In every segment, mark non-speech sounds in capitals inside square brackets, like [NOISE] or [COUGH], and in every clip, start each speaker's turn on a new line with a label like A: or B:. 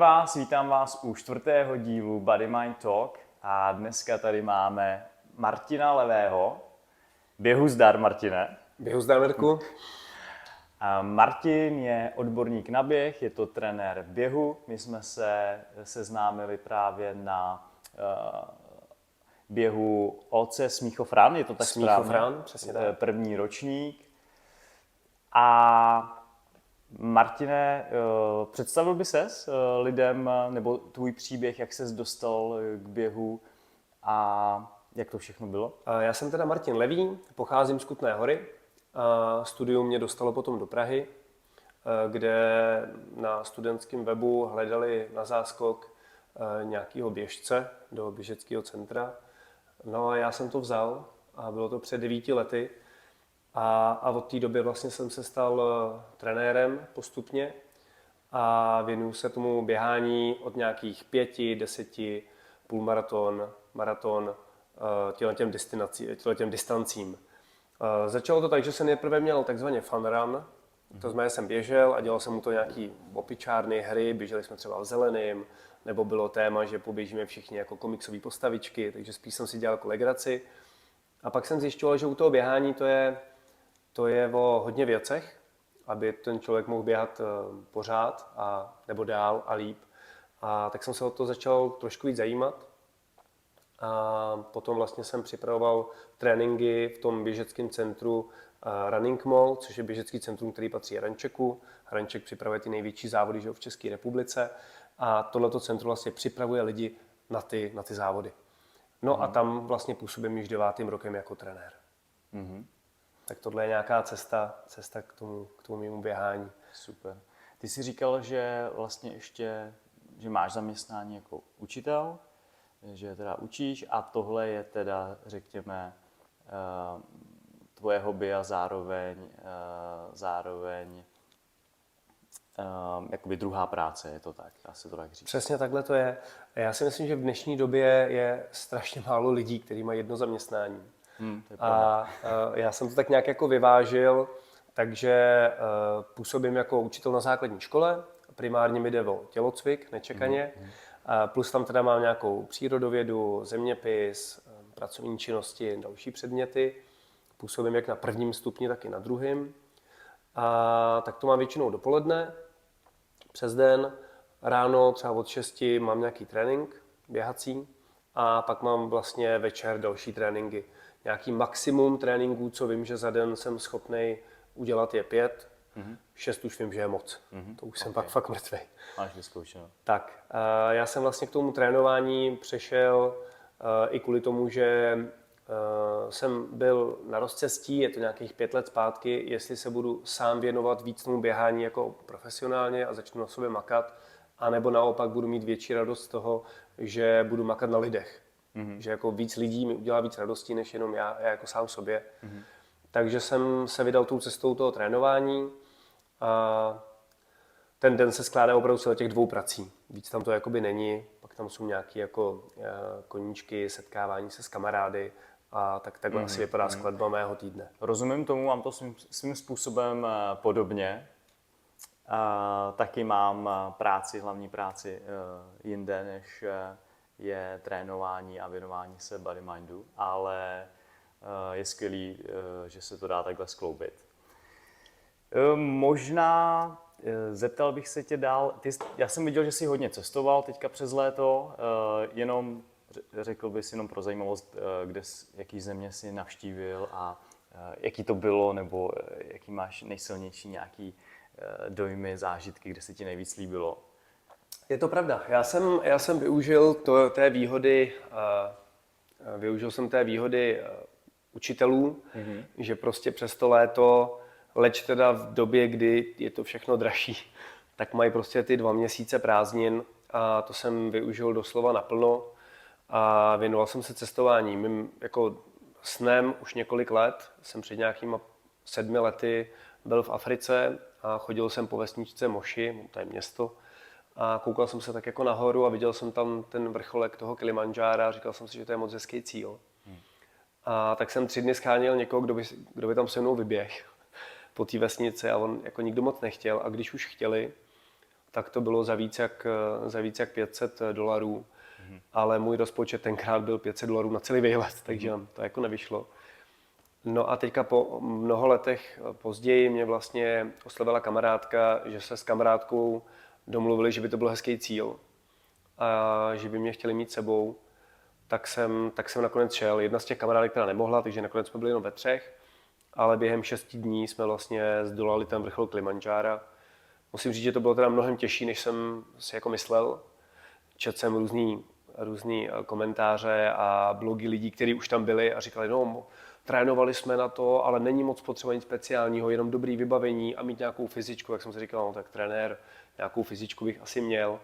A: vás, vítám vás u čtvrtého dílu Body Mind Talk a dneska tady máme Martina Levého. Běhu zdar, Martine.
B: Běhu zdar, Mirku.
A: A Martin je odborník na běh, je to trenér běhu. My jsme se seznámili právě na uh, běhu OC Smíchov-Ran, je to tak
B: Smíchov
A: správně?
B: Přesně tak.
A: První ročník. A Martine, eh, představil by ses eh, lidem, eh, nebo tvůj příběh, jak ses dostal k běhu a jak to všechno bylo?
B: Já jsem teda Martin Levý, pocházím z Kutné hory. Studium mě dostalo potom do Prahy, kde na studentském webu hledali na záskok nějakého běžce do běžeckého centra. No a já jsem to vzal a bylo to před devíti lety. A, a od té doby vlastně jsem se stal eh, trenérem postupně a věnuju se tomu běhání od nějakých pěti, deseti, půlmaraton, maraton, eh, těm, těle těm distancím. Eh, začalo to tak, že jsem nejprve měl takzvaně fun run, to znamená, že jsem běžel a dělal jsem mu to nějaký opičárny hry, běželi jsme třeba v zeleným, nebo bylo téma, že poběžíme všichni jako komiksové postavičky, takže spíš jsem si dělal jako legraci. A pak jsem zjišťoval, že u toho běhání to je to je o hodně věcech, aby ten člověk mohl běhat eh, pořád a, nebo dál a líp. A tak jsem se o to začal trošku víc zajímat. A potom vlastně jsem připravoval tréninky v tom běžeckém centru eh, Running Mall, což je běžecký centrum, který patří Hrančeku. Hranček připravuje ty největší závody že v České republice. A tohleto centrum vlastně připravuje lidi na ty, na ty závody. No mm. a mhm. tam vlastně působím již devátým rokem jako trenér. Mm-hmm tak tohle je nějaká cesta, cesta k tomu, k tomu mému běhání.
A: Super. Ty jsi říkal, že vlastně ještě, že máš zaměstnání jako učitel, že teda učíš a tohle je teda, řekněme, eh, tvoje hobby a zároveň, eh, zároveň uh, jakoby druhá práce, je to tak, dá se to tak říct.
B: Přesně takhle to je. Já si myslím, že v dnešní době je strašně málo lidí, kteří mají jedno zaměstnání. Hmm, a uh, já jsem to tak nějak jako vyvážil, takže uh, působím jako učitel na základní škole, primárně mi jde o tělocvik, nečekaně, hmm. uh, plus tam teda mám nějakou přírodovědu, zeměpis, um, pracovní činnosti, další předměty. Působím jak na prvním stupni, tak i na druhém. A tak to mám většinou dopoledne, přes den, ráno třeba od 6 mám nějaký trénink běhací a pak mám vlastně večer další tréninky nějaký maximum tréninků, co vím, že za den jsem schopný udělat je pět, mm-hmm. šest už vím, že je moc. Mm-hmm. To už jsem okay. pak fakt mrtvý.
A: Máš vyzkoušeno.
B: Tak, uh, já jsem vlastně k tomu trénování přešel uh, i kvůli tomu, že uh, jsem byl na rozcestí, je to nějakých pět let zpátky, jestli se budu sám věnovat víc tomu běhání jako profesionálně a začnu na sobě makat, anebo naopak budu mít větší radost z toho, že budu makat na lidech. Mm-hmm. Že jako víc lidí mi udělá víc radosti, než jenom já, já jako sám sobě. Mm-hmm. Takže jsem se vydal tou cestou toho trénování a ten den se skládá opravdu z těch dvou prací. Víc tam to jakoby není, pak tam jsou nějaké jako eh, koníčky, setkávání se s kamarády a tak takhle mm-hmm. asi vypadá mm-hmm. skladba mého týdne.
A: Rozumím tomu, mám to svým, svým způsobem eh, podobně. A taky mám eh, práci, hlavní práci jinde, než je trénování a věnování se body mindu, ale eh, je skvělý, eh, že se to dá takhle skloubit. Eh, možná zeptal bych se tě dál, ty, já jsem viděl, že jsi hodně cestoval teďka přes léto, jenom řekl bys jenom pro zajímavost, kde, jaký země jsi navštívil a jaký to bylo, nebo jaký máš nejsilnější nějaký dojmy, zážitky, kde se ti nejvíc líbilo?
B: Je to pravda. Já jsem, já jsem využil to, té výhody, uh, využil jsem té výhody uh, učitelů, mm-hmm. že prostě přes to léto, leč teda v době, kdy je to všechno dražší, [LAUGHS] tak mají prostě ty dva měsíce prázdnin a to jsem využil doslova naplno a věnoval jsem se cestování. Mým jako snem už několik let, jsem před nějakýma sedmi lety byl v Africe a chodil jsem po vesničce Moši, to je město, a koukal jsem se tak jako nahoru a viděl jsem tam ten vrcholek toho Kilimanjára a říkal jsem si, že to je moc hezký cíl. Hmm. A tak jsem tři dny scháněl někoho, kdo by, kdo by tam se mnou vyběh [LAUGHS] po té vesnici a on jako nikdo moc nechtěl a když už chtěli, tak to bylo za víc jak, za víc jak 500 dolarů. Mm-hmm. Ale můj rozpočet tenkrát byl 500 dolarů na celý výlet, [LAUGHS] takže mm-hmm. to jako nevyšlo. No a teďka po mnoho letech později mě vlastně oslovila kamarádka, že se s kamarádkou domluvili, že by to byl hezký cíl a že by mě chtěli mít sebou, tak jsem, tak jsem nakonec šel. Jedna z těch kamarádek, která nemohla, takže nakonec jsme byli jenom ve třech, ale během šesti dní jsme vlastně zdolali ten vrchol Kilimanjára. Musím říct, že to bylo teda mnohem těžší, než jsem si jako myslel. Četl jsem různý, různý komentáře a blogy lidí, kteří už tam byli a říkali, no, trénovali jsme na to, ale není moc potřeba nic speciálního, jenom dobrý vybavení a mít nějakou fyzičku, jak jsem si říkal, no tak trenér, nějakou fyzičku bych asi měl.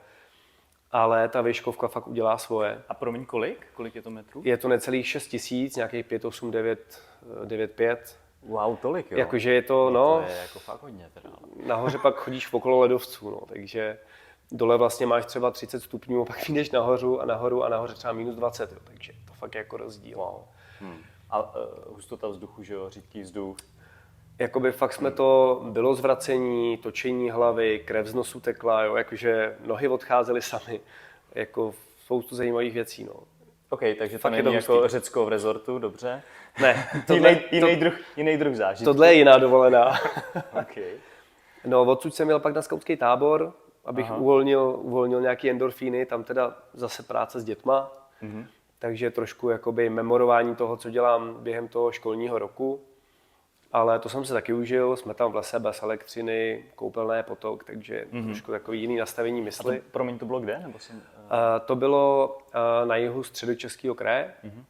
B: Ale ta výškovka fakt udělá svoje.
A: A promiň, kolik? Kolik je to metrů?
B: Je to necelých 6 tisíc, nějakých 5, 8, 9, 9, 5.
A: Wow, tolik, jo?
B: Jakože je to, no...
A: To je jako fakt hodně teda.
B: Nahoře pak chodíš v okolo ledovců, no, takže dole vlastně máš třeba 30 stupňů, pak jdeš nahoru a nahoru a nahoře třeba minus 20, jo, takže to fakt je jako rozdíl. Wow.
A: Hmm. A uh, hustota vzduchu, že jo, řídký vzduch.
B: Jakoby fakt jsme to, bylo zvracení, točení hlavy, krev z nosu tekla, jo, jakože nohy odcházely sami, jako spoustu zajímavých věcí, no.
A: OK, takže to fakt není jako Řecko v rezortu, dobře.
B: Ne. [LAUGHS]
A: Tohle, jiný, jiný, to, druh, jiný druh zážitku.
B: Tohle je jiná dovolená. [LAUGHS]
A: okay.
B: No, odsud jsem měl pak na skautský tábor, abych uvolnil, uvolnil nějaký endorfíny, tam teda zase práce s dětma. Mm-hmm takže trošku jakoby memorování toho, co dělám během toho školního roku. Ale to jsem se taky užil, jsme tam v lese bez elektřiny, koupelné potok, takže mm-hmm. trošku takový jiný nastavení mysli.
A: A to, promiň, to bylo kde? Nebo jsem, uh...
B: Uh, to bylo uh, na jihu středočeského kraje. Mm-hmm.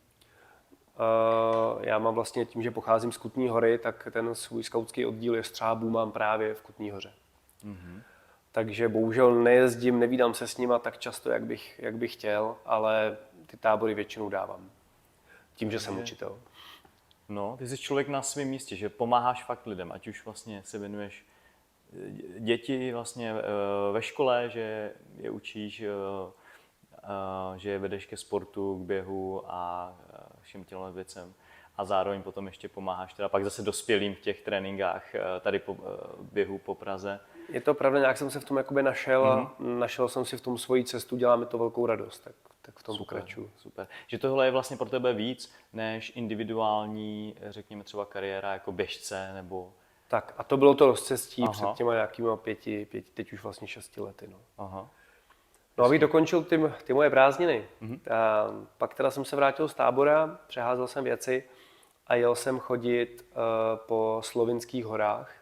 B: Uh, já mám vlastně tím, že pocházím z Kutní hory, tak ten svůj skautský oddíl je střábů mám právě v Kutní hoře. Mm-hmm. Takže bohužel nejezdím, nevídám se s nima tak často, jak bych, jak bych chtěl, ale ty tábory většinou dávám. Tím, že jsem učitel.
A: No, ty jsi člověk na svém místě, že pomáháš fakt lidem, ať už vlastně se věnuješ eh, děti vlastně eh, ve škole, že je učíš, eh, že je vedeš ke sportu, k běhu a všem těmhle věcem. A zároveň potom ještě pomáháš teda pak zase dospělým v těch tréninkách tady po běhu po Praze.
B: Je to pravda, nějak jsem se v tom jakoby našel mm-hmm. a mhm. našel jsem si v tom svoji cestu, děláme to velkou radost. Tak tak v tom super, pokračuju.
A: Super. Že tohle je vlastně pro tebe víc než individuální, řekněme třeba kariéra jako běžce nebo...
B: Tak a to bylo to rozcestí Aha. před těma nějakýma pěti, pěti, teď už vlastně šesti lety. No. Aha. No abych dokončil ty, ty moje prázdniny. Mm-hmm. A pak teda jsem se vrátil z tábora, přeházel jsem věci a jel jsem chodit uh, po slovinských horách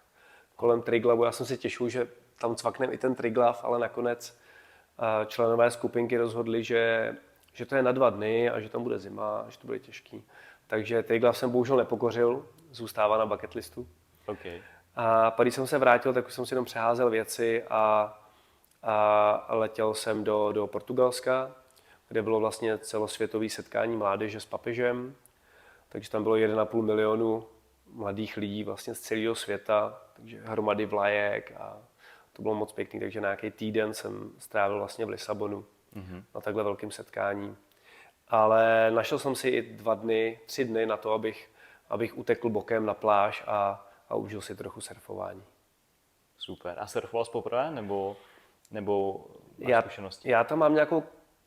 B: kolem Triglavu. Já jsem si těšil, že tam cvaknem i ten Triglav, ale nakonec členové skupinky rozhodli, že, že to je na dva dny a že tam bude zima a že to bude těžký. Takže Triglav jsem bohužel nepokořil, zůstává na bucket listu.
A: Okay.
B: A pak, když jsem se vrátil, tak už jsem si jenom přeházel věci a, a letěl jsem do, do Portugalska, kde bylo vlastně celosvětové setkání mládeže s papežem. Takže tam bylo 1,5 milionu mladých lidí vlastně z celého světa, takže hromady vlajek a to bylo moc pěkný, takže na nějaký týden jsem strávil vlastně v Lisabonu mm-hmm. na takhle velkém setkání. Ale našel jsem si i dva dny, tři dny na to, abych, abych utekl bokem na pláž a, a užil si trochu surfování.
A: Super. A surfoval jsi poprvé nebo, nebo
B: já,
A: zkušenosti?
B: Já tam mám nějakou,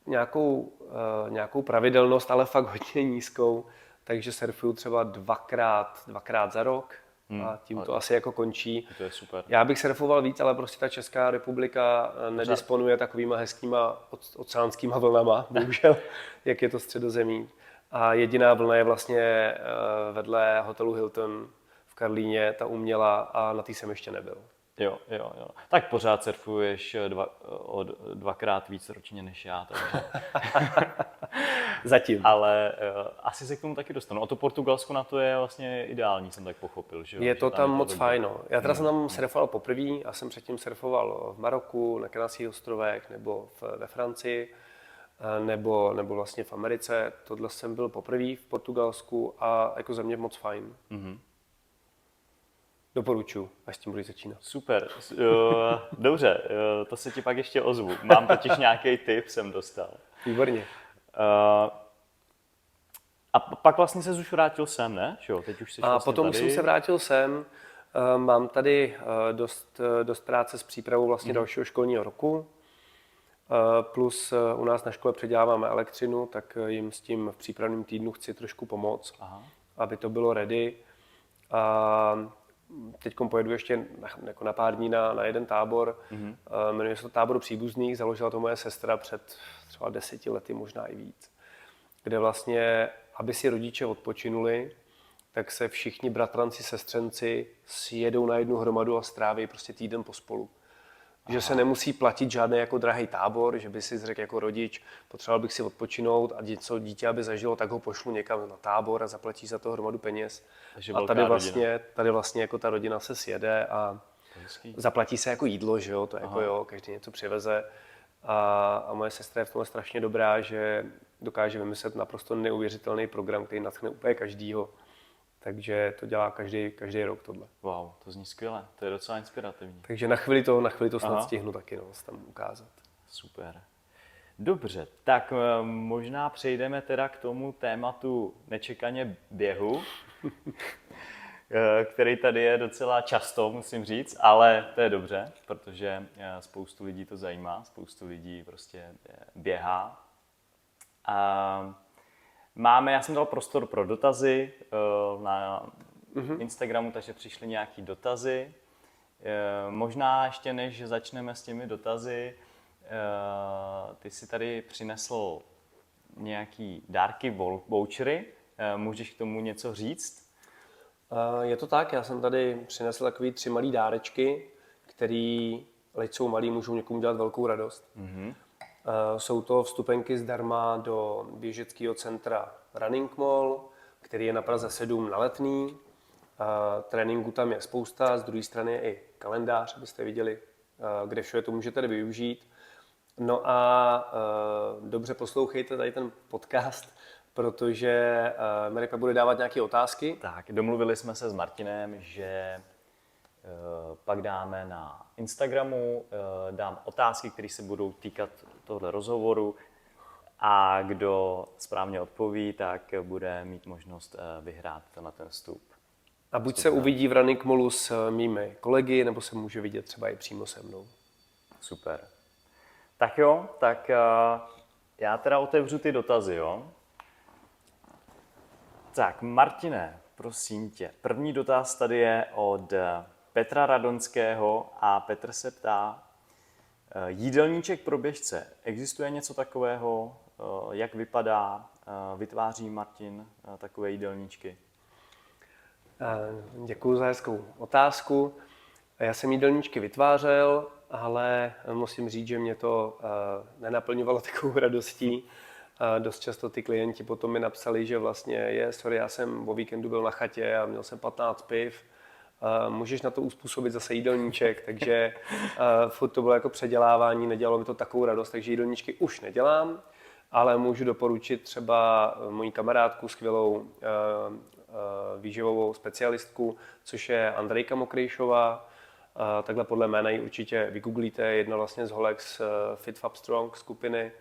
B: nějakou, uh, nějakou pravidelnost, ale fakt hodně nízkou, takže surfuju třeba dvakrát, dvakrát za rok Hmm, a tím to asi jako končí.
A: To je super.
B: Já bych surfoval víc, ale prostě ta Česká republika eh, nedisponuje takovýma hezkýma oceánskýma vlnama, [LAUGHS] bohužel, jak je to středozemí. A jediná vlna je vlastně eh, vedle hotelu Hilton v Karlíně, ta uměla a na té jsem ještě nebyl.
A: Jo, jo, jo. Tak pořád surfuješ eh, dva, o dvakrát víc ročně než já. Takže... [LAUGHS]
B: Zatím.
A: Ale uh, asi se k tomu taky dostanu. O to Portugalsko na to je vlastně ideální, jsem tak pochopil. Že
B: je to tam, tam moc fajn. No. Já teda hmm. jsem tam surfoval poprvé, já jsem předtím surfoval v Maroku, na Kanárských ostrovech nebo v, ve Francii eh, nebo, nebo vlastně v Americe. Tohle jsem byl poprvé v Portugalsku a jako za mě moc fajn. Mm-hmm. Doporučuji, až s tím budeš začínat.
A: Super, dobře, to se ti pak ještě ozvu. Mám totiž nějaký tip, jsem dostal.
B: Výborně.
A: A pak vlastně se už vrátil sem, ne? Jo, teď už jsi
B: a
A: vlastně
B: potom
A: tady.
B: jsem se vrátil sem. Eh, Mám tady eh, dost, eh, dost práce s přípravou vlastně dalšího školního roku. Eh, Plus eh, u nás na škole předěláváme elektřinu, tak eh, jim s tím v přípravném týdnu chci trošku pomoct,
A: Aha.
B: aby to bylo ready. A teď pojedu ještě na, jako na pár dní na, na jeden tábor. Mm-hmm. Jmenuje se to tábor příbuzných, založila to moje sestra před třeba deseti lety, možná i víc. Kde vlastně, aby si rodiče odpočinuli, tak se všichni bratranci, sestřenci sjedou na jednu hromadu a stráví prostě týden pospolu. Že se nemusí platit žádný jako drahý tábor, že by si řekl jako rodič, potřeboval bych si odpočinout a něco dítě, aby zažilo, tak ho pošlu někam na tábor a zaplatí za to hromadu peněz.
A: Takže
B: a tady
A: rodina.
B: vlastně, tady vlastně jako ta rodina se sjede a
A: hezký.
B: zaplatí se jako jídlo, že jo, to jako jo, každý něco přiveze. A, a moje sestra je v tomhle strašně dobrá, že dokáže vymyslet naprosto neuvěřitelný program, který natchne úplně každýho. Takže to dělá každý, každý rok tohle.
A: Wow, to zní skvěle, to je docela inspirativní.
B: Takže na chvíli to, na chvíli to snad
A: Aha.
B: stihnu taky no, se tam ukázat.
A: Super. Dobře, tak eh, možná přejdeme teda k tomu tématu nečekaně běhu, [LAUGHS] eh, který tady je docela často, musím říct, ale to je dobře, protože eh, spoustu lidí to zajímá, spoustu lidí prostě běhá. A máme, já jsem dal prostor pro dotazy eh, na Instagramu, takže přišly nějaký dotazy. Eh, Možná ještě než začneme s těmi dotazy, eh, ty si tady přinesl nějaký dárky, vou- vouchery. Můžeš k tomu něco říct?
B: Je to tak, já jsem tady přinesl takový tři malý dárečky, který, leč jsou malý, můžou někomu dělat velkou radost. Mm-hmm. Jsou to vstupenky zdarma do běžeckého centra Running Mall, který je na Praze 7 na letný. A Tréninku tam je spousta, z druhé strany je i kalendář, abyste viděli, a kde všude to můžete využít. No a dobře poslouchejte tady ten podcast, protože Amerika bude dávat nějaké otázky.
A: Tak, domluvili jsme se s Martinem, že eh, pak dáme na Instagramu, eh, dám otázky, které se budou týkat tohle rozhovoru a kdo správně odpoví, tak bude mít možnost eh, vyhrát tenhle ten vstup.
B: A buď se uvidí v Running Mallu s eh, mými kolegy, nebo se může vidět třeba i přímo se mnou.
A: Super. Tak jo, tak eh, já teda otevřu ty dotazy, jo. Tak, Martine, prosím tě. První dotaz tady je od Petra Radonského a Petr se ptá, jídelníček pro běžce. Existuje něco takového? Eh, Jak vypadá? Eh, Vytváří Martin eh, takové jídelníčky?
B: Děkuji za hezkou otázku. Já jsem jídelníčky vytvářel, ale musím říct, že mě to eh, nenaplňovalo [LAUGHS] takovou radostí. Eh, Dost často ty klienti potom mi napsali, že vlastně je, sorry, já jsem o víkendu byl na chatě a měl jsem 15 piv, Eh, můžeš na to uspůsobit zase jídelníček, takže eh, furt to bylo jako předělávání, nedělalo mi to takovou radost, takže jídelníčky už nedělám, ale můžu doporučit třeba eh, moji kamarádku, skvělou eh, eh, výživovou specialistku, což je Andrejka Mokrejšová. Eh, Takhle podle jména ji určitě vygooglíte, jedna vlastně z holek z eh, Fit Fab Strong skupiny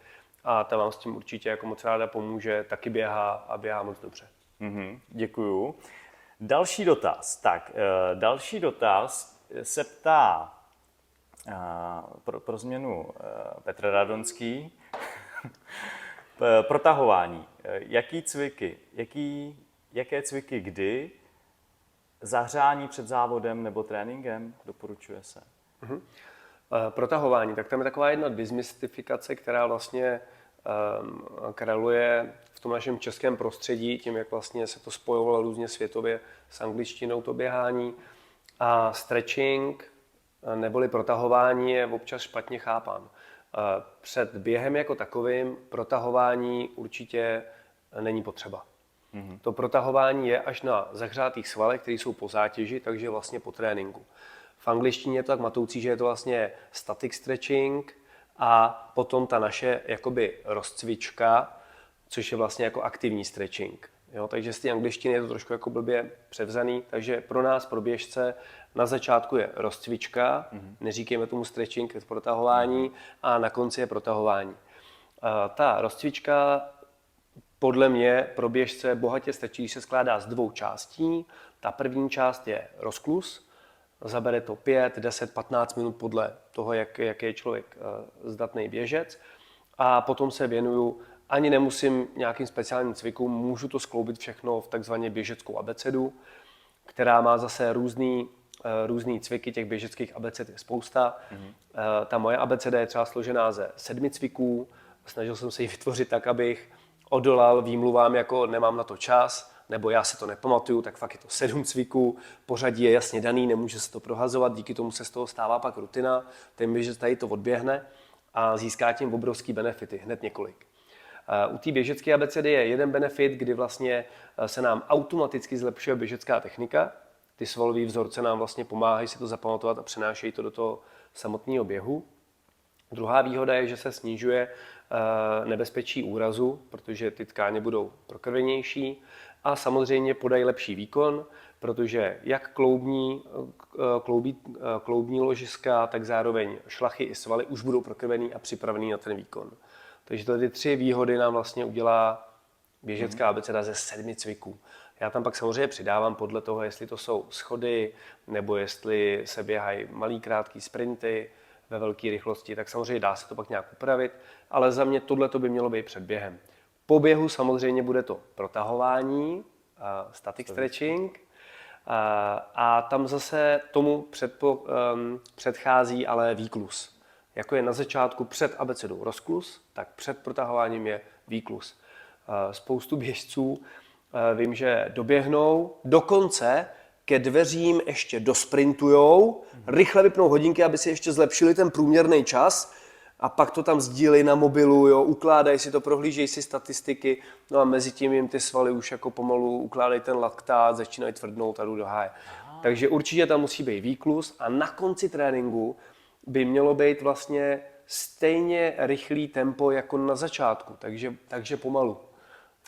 B: a ta vám s tím určitě jako moc ráda pomůže, taky běhá a běhá moc dobře.
A: Mhm, děkuju. Další dotaz. Tak, eh, další dotaz se ptá eh, pro, pro změnu eh, Petr Radonský. [LAUGHS] Protahování. Jaký cviky, jaký, jaké cviky kdy, zahřání před závodem nebo tréninkem doporučuje se?
B: Eh, Protahování, tak tam je taková jedna dysmystifikace, která vlastně um, kraluje v tom našem českém prostředí, tím, jak vlastně se to spojovalo různě světově s angličtinou to běhání. A stretching eh, neboli protahování je občas špatně chápán. Eh, Před během jako takovým protahování určitě není potřeba. Mm-hmm. To protahování je až na zahřátých svalech, které jsou po zátěži, takže vlastně po tréninku. V angličtině je to tak matoucí, že je to vlastně static stretching a potom ta naše jakoby rozcvička, což je vlastně jako aktivní stretching. Jo, takže z té angličtiny je to trošku jako blbě převzaný, takže pro nás, pro běžce, na začátku je rozcvička, mm-hmm. neříkejme tomu stretching, je to protahování, a na konci je protahování. A ta rozcvička podle mě pro běžce bohatě stačí, když se skládá z dvou částí. Ta první část je rozklus Zabere to 5, 10, 15 minut podle toho, jak, jak je člověk uh, zdatný běžec. A potom se věnuju, ani nemusím nějakým speciálním cvikům, můžu to skloubit všechno v takzvaně běžeckou abecedu, která má zase různý, uh, různý cviky, těch běžeckých abeced je spousta. Mm-hmm. Ta moje abeceda je třeba složená ze sedmi cviků, snažil jsem se ji vytvořit tak, abych odolal výmluvám, jako nemám na to čas, nebo já si to nepamatuju, tak fakt je to sedm cviků, pořadí je jasně daný, nemůže se to prohazovat, díky tomu se z toho stává pak rutina, ten že tady to odběhne a získá tím obrovský benefity, hned několik. U té běžecké abecedy je jeden benefit, kdy vlastně e, se nám automaticky zlepšuje běžecká technika. Ty svalové vzorce nám vlastně pomáhají si to zapamatovat a přenášejí to do toho samotného běhu. Druhá výhoda je, že se snižuje e, nebezpečí úrazu, protože ty tkáně budou prokrvenější a samozřejmě podají lepší výkon, protože jak kloubní, kloubí, kloubní ložiska, tak zároveň šlachy i svaly už budou prokrvený a připravený na ten výkon. Takže ty tři výhody nám vlastně udělá běžecká mhm. abeceda ze sedmi cviků. Já tam pak samozřejmě přidávám podle toho, jestli to jsou schody, nebo jestli se běhají malý, krátký sprinty ve velké rychlosti, tak samozřejmě dá se to pak nějak upravit, ale za mě tohle by mělo být před během. Po běhu samozřejmě bude to protahování, static stretching, a tam zase tomu předpo, um, předchází ale výklus. Jako je na začátku před abecedou rozklus, tak před protahováním je výklus. Spoustu běžců vím, že doběhnou, dokonce ke dveřím ještě dosprintujou, rychle vypnou hodinky, aby si ještě zlepšili ten průměrný čas, a pak to tam sdílej na mobilu, jo, ukládají si to, prohlížejí si statistiky, no a mezi tím jim ty svaly už jako pomalu ukládají ten laktát, začínají tvrdnout a jdu do háje. Takže určitě tam musí být výklus a na konci tréninku by mělo být vlastně stejně rychlý tempo jako na začátku, takže, takže pomalu.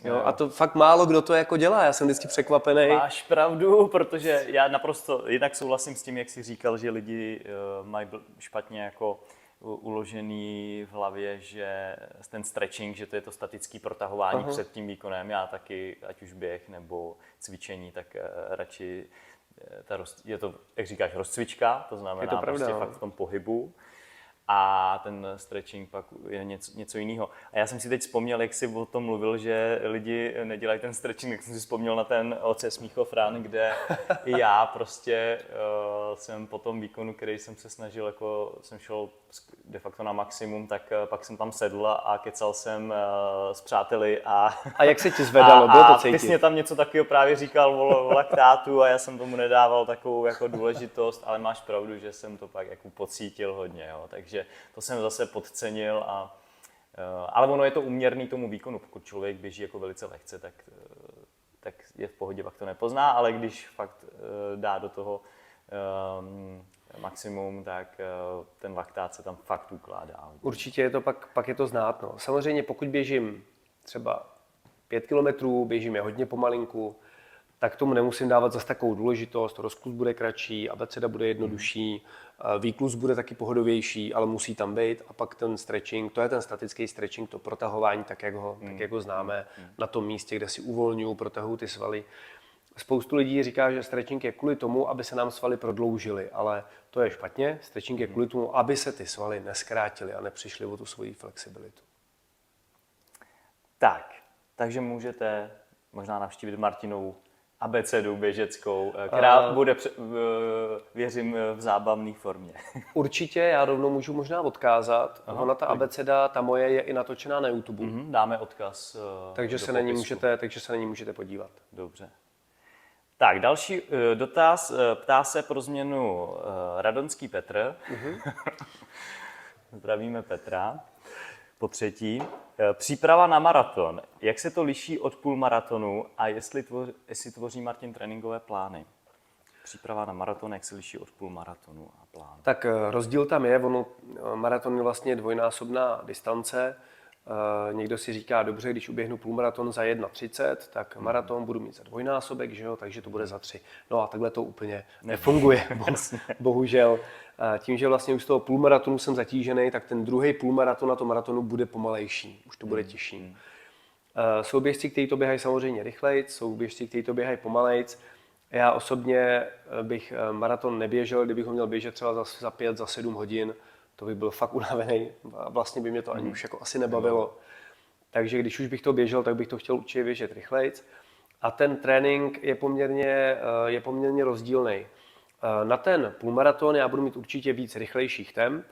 B: Jo, a to fakt málo kdo to jako dělá, já jsem vždycky překvapený.
A: Máš pravdu, protože já naprosto jinak souhlasím s tím, jak jsi říkal, že lidi uh, mají špatně jako uložený v hlavě, že ten stretching, že to je to statické protahování Aha. před tím výkonem. Já taky, ať už běh nebo cvičení, tak uh, radši eh, ta roz, je to, jak říkáš, rozcvička, to znamená je to pravda, prostě no. fakt v tom pohybu a ten stretching pak je něco, něco jiného. A já jsem si teď vzpomněl, jak jsi o tom mluvil, že lidi nedělají ten stretching, jak jsem si vzpomněl na ten oce Smíchov Run, kde i já prostě uh, jsem po tom výkonu, který jsem se snažil, jako jsem šel de facto na maximum, tak uh, pak jsem tam sedl a kecal jsem uh, s přáteli. A,
B: a jak se ti zvedalo, [LAUGHS] bylo to cítit?
A: A tam něco takového právě říkal o, o laktátu a já jsem tomu nedával takovou jako důležitost, ale máš pravdu, že jsem to pak jako pocítil hodně, jo. takže to jsem zase podcenil a ale ono je to uměrný tomu výkonu. Pokud člověk běží jako velice lehce, tak, tak je v pohodě, pak to nepozná, ale když fakt dá do toho um, maximum, tak ten laktát se tam fakt ukládá.
B: Určitě je to pak, pak je to znát. No. Samozřejmě pokud běžím třeba 5 kilometrů, běžíme hodně pomalinku, tak tomu nemusím dávat zase takovou důležitost. Rozklus bude kratší, abeceda bude jednodušší, výklus bude taky pohodovější, ale musí tam být. A pak ten stretching, to je ten statický stretching, to protahování, tak jak ho, tak jak ho známe, na tom místě, kde si uvolňuju, protahuju ty svaly. Spoustu lidí říká, že stretching je kvůli tomu, aby se nám svaly prodloužily, ale to je špatně. Stretching je kvůli tomu, aby se ty svaly neskrátily a nepřišly o tu svoji flexibilitu.
A: Tak, takže můžete možná navštívit Martinou abecedu běžeckou, eh, která uh, bude, věřím, v zábavné formě. [LAUGHS]
B: Určitě, já rovnou můžu možná odkázat. Aha, Ona ta abeceda, ta moje, je i natočená na YouTube.
A: Uh-huh, dáme odkaz
B: uh, takže se, na ní můžete, takže se na ní můžete podívat.
A: Dobře. Tak, další uh, dotaz. Ptá se pro změnu uh, Radonský Petr. Uh-huh. [LAUGHS] Zdravíme Petra. Po třetí, eh, příprava na maraton. Jak se to liší od půlmaratonu a jestli, tvoř, jestli tvoří Martin tréninkové plány? Příprava na maraton, jak se liší od půlmaratonu a plánu?
B: Tak eh, rozdíl tam je, ono, eh, maraton je vlastně dvojnásobná distance, někdo si říká, dobře, když uběhnu půlmaraton za 1,30, tak mhm. maraton budu mít za dvojnásobek, že jo, takže to bude za tři. No a takhle to úplně nefunguje, bohužel. Uh, tím, že vlastně už z toho půlmaratonu jsem zatížený, tak ten druhý půlmaraton na to maratonu bude pomalejší, už to bude mhm. těžší. Uh, jsou běžci, kteří to běhají samozřejmě rychleji, jsou běžci, kteří to běhají pomalejc. Já osobně eh, bych eh, maraton neběžel, kdybych ho měl běžet třeba za, za pět, za sedm hodin, to by byl fakt unavený a vlastně by mě to ani mm. už jako asi nebavilo. Takže když už bych to běžel, tak bych to chtěl určitě běžet rychlejc. A ten trénink je poměrně, eh, je poměrně rozdílný. Na ten půlmaraton já budu mít určitě víc rychlejších temp.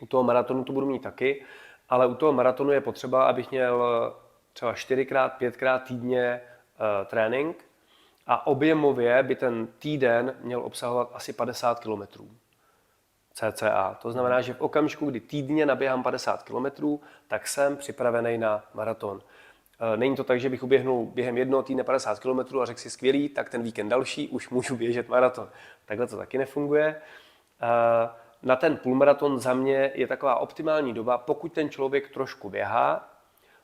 B: U toho maratonu to budu mít taky, ale u toho maratonu je potřeba, abych měl třeba čtyřikrát, pětkrát týdně trénink a objemově by ten týden měl obsahovat asi 50 km. CCA. To znamená, že v okamžiku, kdy týdně naběhám 50 km, tak jsem připravený na maraton. Eh, není to tak, že bych uběhnul během jednoho týdne 50 km a řekl si skvělý, tak ten víkend další už můžu běžet maraton. Takhle to taky nefunguje. Eh, na ten půlmaraton za mě je taková optimální doba, pokud ten člověk trošku běhá,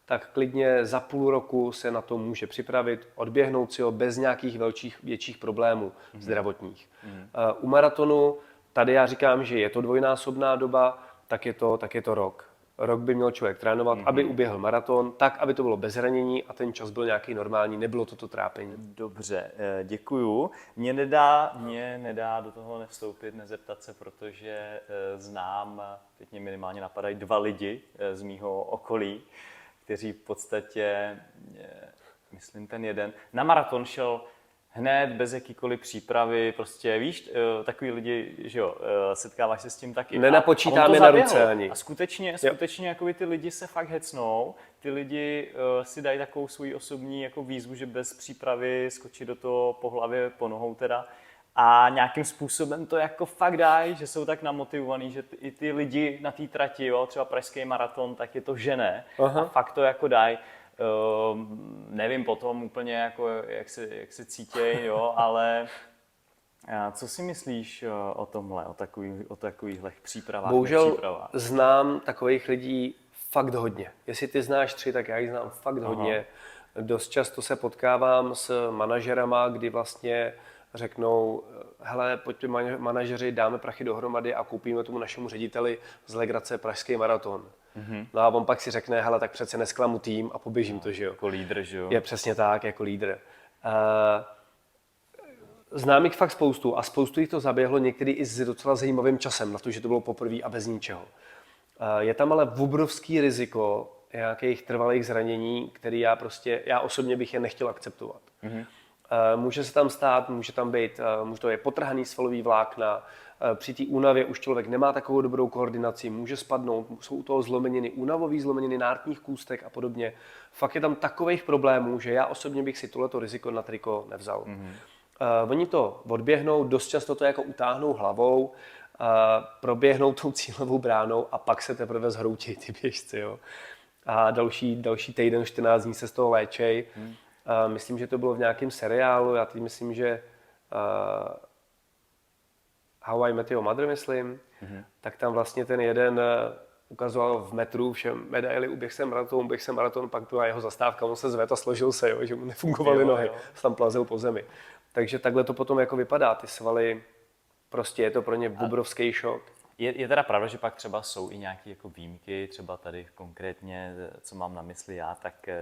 B: tak klidně za půl roku se na to může připravit, odběhnout si ho bez nějakých velčích, větších problémů mm-hmm. zdravotních. Mm-hmm. U maratonu tady já říkám, že je to dvojnásobná doba, tak je to, tak je to rok. Rok by měl člověk trénovat, mm-hmm. aby uběhl maraton, tak, aby to bylo bez zranění a ten čas byl nějaký normální, nebylo toto trápení.
A: Dobře, eh, děkuju. Mě nedá, mě nedá do toho nevstoupit, nezeptat se, protože eh, znám, teď mě minimálně napadají dva lidi z mýho okolí, kteří v podstatě, eh, myslím ten jeden, na maraton šel hned, bez jakýkoliv přípravy, prostě víš, eh, takový lidi, že jo, eh, setkáváš se s tím taky.
B: Nenapočítáme na ruce ani.
A: A skutečně, skutečně jako ty lidi se fakt hecnou, ty lidi uh, si dají takovou svůj osobní jako výzvu, že bez přípravy skočí do toho po hlavě, po nohou teda, a nějakým způsobem to jako fakt dají, že jsou tak namotivovaní, že i ty lidi na té trati, jo, třeba pražský maraton, tak je to žené Aha. a fakt to jako dají. Uh, nevím potom úplně, jako, jak, se, jak se cítějí, jo, ale a co si myslíš eh, o tomhle, o, takový, o takovýchhle přípravách?
B: Bohužel znám takových lidí fakt hodně. Jestli ty znáš tři, tak já jich znám fakt Aha. hodně. Dost často se potkávám s manažerama, kdy vlastně řeknou, hele, pojďme manažeři, dáme prachy dohromady a koupíme tomu našemu řediteli z legrace Pražský maraton. Mm-hmm. No a on pak si řekne, hele, tak přece nesklamu tým a poběžím no, to, že jo.
A: Jako lídr, že jo.
B: Je přesně tak, jako lídr. Uh, znám jich fakt spoustu a spoustu jich to zaběhlo někdy i s docela zajímavým časem na to, že to bylo poprvé a bez ničeho. Uh, je tam ale obrovský riziko nějakých trvalých zranění, který já prostě, já osobně bych je nechtěl akceptovat. Mm-hmm. Eh, může se tam stát, může tam být, eh, může to je potrhaný svalový vlákna, eh, při té únavě už člověk nemá takovou dobrou koordinaci, může spadnout, jsou u toho zlomeniny, únavový zlomeniny nártních kůstek a podobně. Fakt je tam takových problémů, že já osobně bych si tohleto riziko na triko nevzal. Mm-hmm. Uh, oni to odběhnou, dost často to jako utáhnou hlavou, uh, proběhnou tou cílovou bránou a pak se teprve zhroutí ty běžci. Jo. A další, další týden, 14 dní se z toho léčej. Mm. Uh, myslím, že to bylo v nějakém seriálu, já teď myslím, že uh, How I Met Your Mother, myslím, mm-hmm. tak tam vlastně ten jeden uh, ukazoval v metru všem medaily, uběh jsem maraton, uběh jsem maraton, pak byla jeho zastávka, on se zvedl a složil se, jo, že mu nefungovaly nohy, jo. tam plazil po zemi. Takže takhle to potom jako vypadá, ty svaly, prostě je to pro ně obrovský šok.
A: Je, je teda pravda, že pak třeba jsou i nějaké jako výjimky, třeba tady konkrétně, co mám na mysli já, tak eh,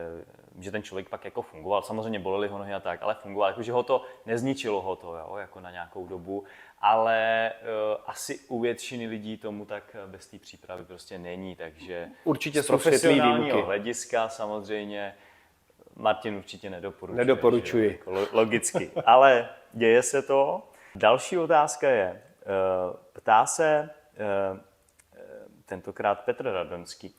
A: že ten člověk pak jako fungoval, samozřejmě bolely ho nohy a tak, ale fungoval, jako že ho to nezničilo ho to, jo, jako na nějakou dobu, ale uh, asi u většiny lidí tomu tak bez té přípravy prostě není, takže
B: určitě z profesionálního
A: hlediska samozřejmě Martin určitě nedoporučuje.
B: Nedoporučuji.
A: Jako logicky, ale děje se to. Další otázka je, ptá se Eh, tentokrát Petr Radonský.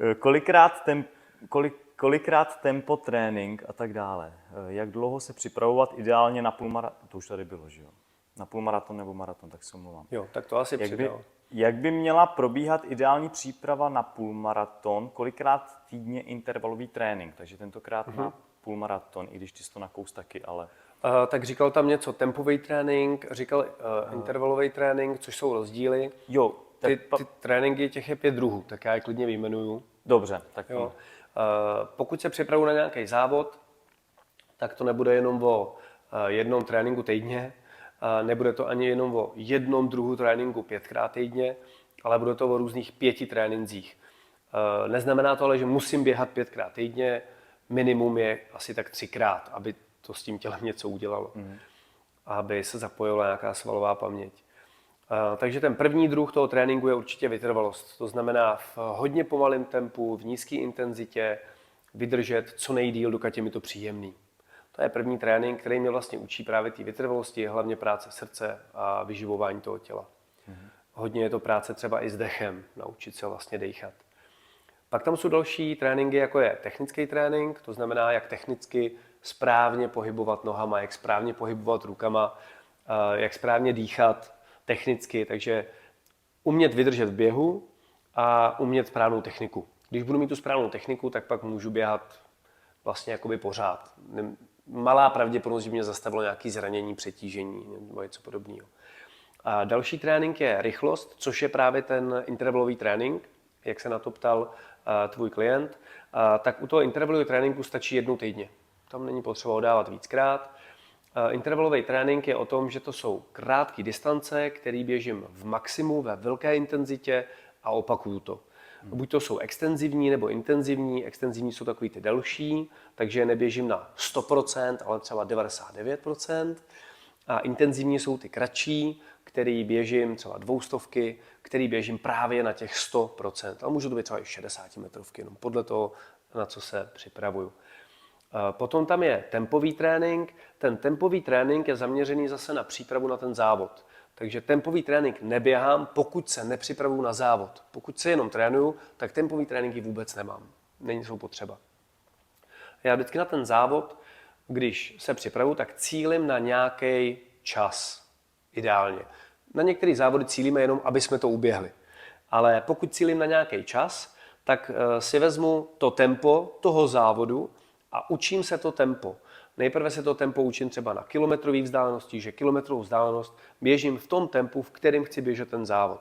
A: Eh, kolikrát, tem, kolik, kolikrát tempo trénink a tak dále. Eh, jak dlouho se připravovat ideálně na půlmaraton? To už tady bylo, že jo? Na půlmaraton nebo maraton, tak se omlouvám.
B: Jo, tak to asi
A: jak by, jak by měla probíhat ideální příprava na půlmaraton? Kolikrát týdně intervalový trénink? Takže tentokrát uh-huh. na půlmaraton, i když ty jsi to nakous taky, ale...
B: Uh, tak říkal tam něco tempový trénink, říkal uh, intervalový trénink, což jsou rozdíly. Jo. Ty, ty tréninky těch je pět druhů, tak já je klidně vyjmenuju.
A: Dobře, tak
B: jo. Uh, pokud se připravu na nějaký závod, tak to nebude jenom o uh, jednom tréninku týdně, uh, nebude to ani jenom o jednom druhu tréninku pětkrát týdně, ale bude to o různých pěti trénincích. Uh, neznamená to ale, že musím běhat pětkrát týdně, minimum je asi tak třikrát, aby to s tím tělem něco udělalo. Mm. Aby se zapojila nějaká svalová paměť. Takže ten první druh toho tréninku je určitě vytrvalost. To znamená v hodně pomalém tempu, v nízké intenzitě, vydržet co nejdíl, dokud je mi to příjemný. To je první trénink, který mě vlastně učí právě té vytrvalosti, hlavně práce srdce a vyživování toho těla. Mm-hmm. Hodně je to práce třeba i s dechem, naučit se vlastně dechat. Pak tam jsou další tréninky, jako je technický trénink, to znamená, jak technicky správně pohybovat nohama, jak správně pohybovat rukama, jak správně dýchat technicky, takže umět vydržet v běhu a umět správnou techniku. Když budu mít tu správnou techniku, tak pak můžu běhat vlastně jakoby pořád. Malá pravděpodobnost, že mě zastavilo nějaké zranění, přetížení nebo něco podobného. A další trénink je rychlost, což je právě ten intervalový trénink, jak se na to ptal uh, tvůj klient. Tak u toho intervalového tréninku stačí jednou týdně. Tam není potřeba ho dávat víckrát. Uh, intervalový trénink je o tom, že to jsou krátké distance, které běžím v maximu, ve velké intenzitě a opakuju to. Buď to jsou extenzivní nebo intenzivní. Extenzivní jsou takový ty delší, takže neběžím na 100%, ale třeba 99%. A intenzivní jsou ty kratší, který běžím třeba dvoustovky, který běžím právě na těch 100%. A můžu to být třeba i 60 metrovky, jenom podle toho, na co se připravuju. Potom tam je tempový trénink. Ten tempový trénink je zaměřený zase na přípravu na ten závod. Takže tempový trénink neběhám, pokud se nepřipravuju na závod. Pokud se jenom trénuju, tak tempový tréninky vůbec nemám. Není jsou potřeba. Já vždycky na ten závod, když se připravuju, tak cílim na nějaký čas. Ideálně. Na některé závody cílíme jenom, aby jsme to uběhli. Ale pokud cílím na nějaký čas, tak eh, si vezmu to tempo toho závodu a učím se to tempo. Nejprve se to tempo učím třeba na kilometrové vzdálenosti, že kilometrovou vzdálenost běžím v tom tempu, v kterém chci běžet ten závod.